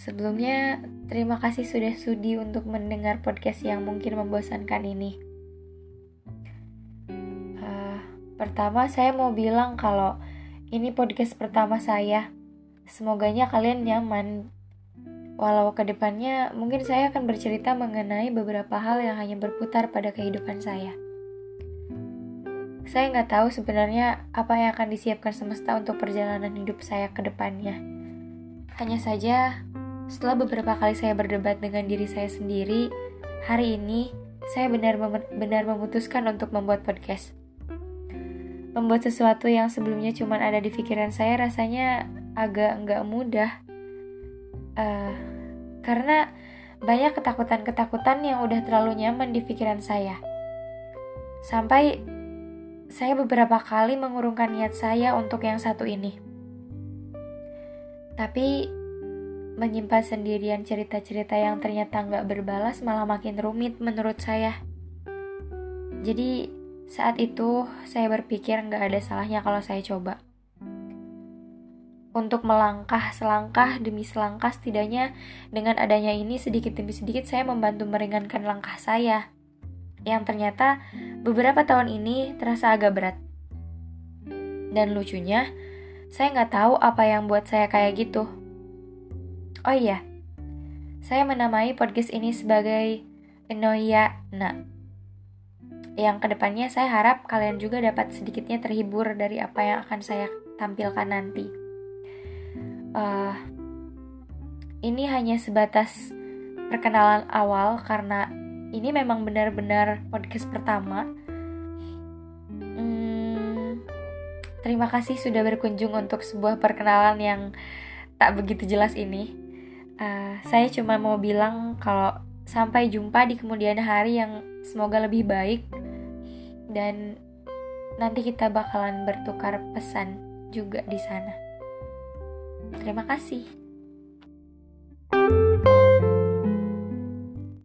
Sebelumnya, terima kasih sudah sudi untuk mendengar podcast yang mungkin membosankan ini. Uh, pertama, saya mau bilang kalau ini podcast pertama saya. Semoganya kalian nyaman. Walau ke depannya mungkin saya akan bercerita mengenai beberapa hal yang hanya berputar pada kehidupan saya. Saya nggak tahu sebenarnya apa yang akan disiapkan semesta untuk perjalanan hidup saya ke depannya. Hanya saja, setelah beberapa kali saya berdebat dengan diri saya sendiri, hari ini saya benar-benar memutuskan untuk membuat podcast. Membuat sesuatu yang sebelumnya cuma ada di pikiran saya rasanya agak nggak mudah. Uh, karena banyak ketakutan-ketakutan yang udah terlalu nyaman di pikiran saya. Sampai saya beberapa kali mengurungkan niat saya untuk yang satu ini. Tapi menyimpan sendirian cerita-cerita yang ternyata nggak berbalas malah makin rumit menurut saya. Jadi saat itu saya berpikir nggak ada salahnya kalau saya coba. Untuk melangkah selangkah demi selangkah setidaknya dengan adanya ini sedikit demi sedikit saya membantu meringankan langkah saya yang ternyata beberapa tahun ini terasa agak berat. Dan lucunya, saya nggak tahu apa yang buat saya kayak gitu. Oh iya, saya menamai podcast ini sebagai Enoya Na. Yang ke depannya saya harap kalian juga dapat sedikitnya terhibur dari apa yang akan saya tampilkan nanti. Uh, ini hanya sebatas perkenalan awal karena ini memang benar-benar podcast pertama. Hmm, terima kasih sudah berkunjung untuk sebuah perkenalan yang tak begitu jelas ini. Uh, saya cuma mau bilang kalau sampai jumpa di kemudian hari yang semoga lebih baik dan nanti kita bakalan bertukar pesan juga di sana. Terima kasih.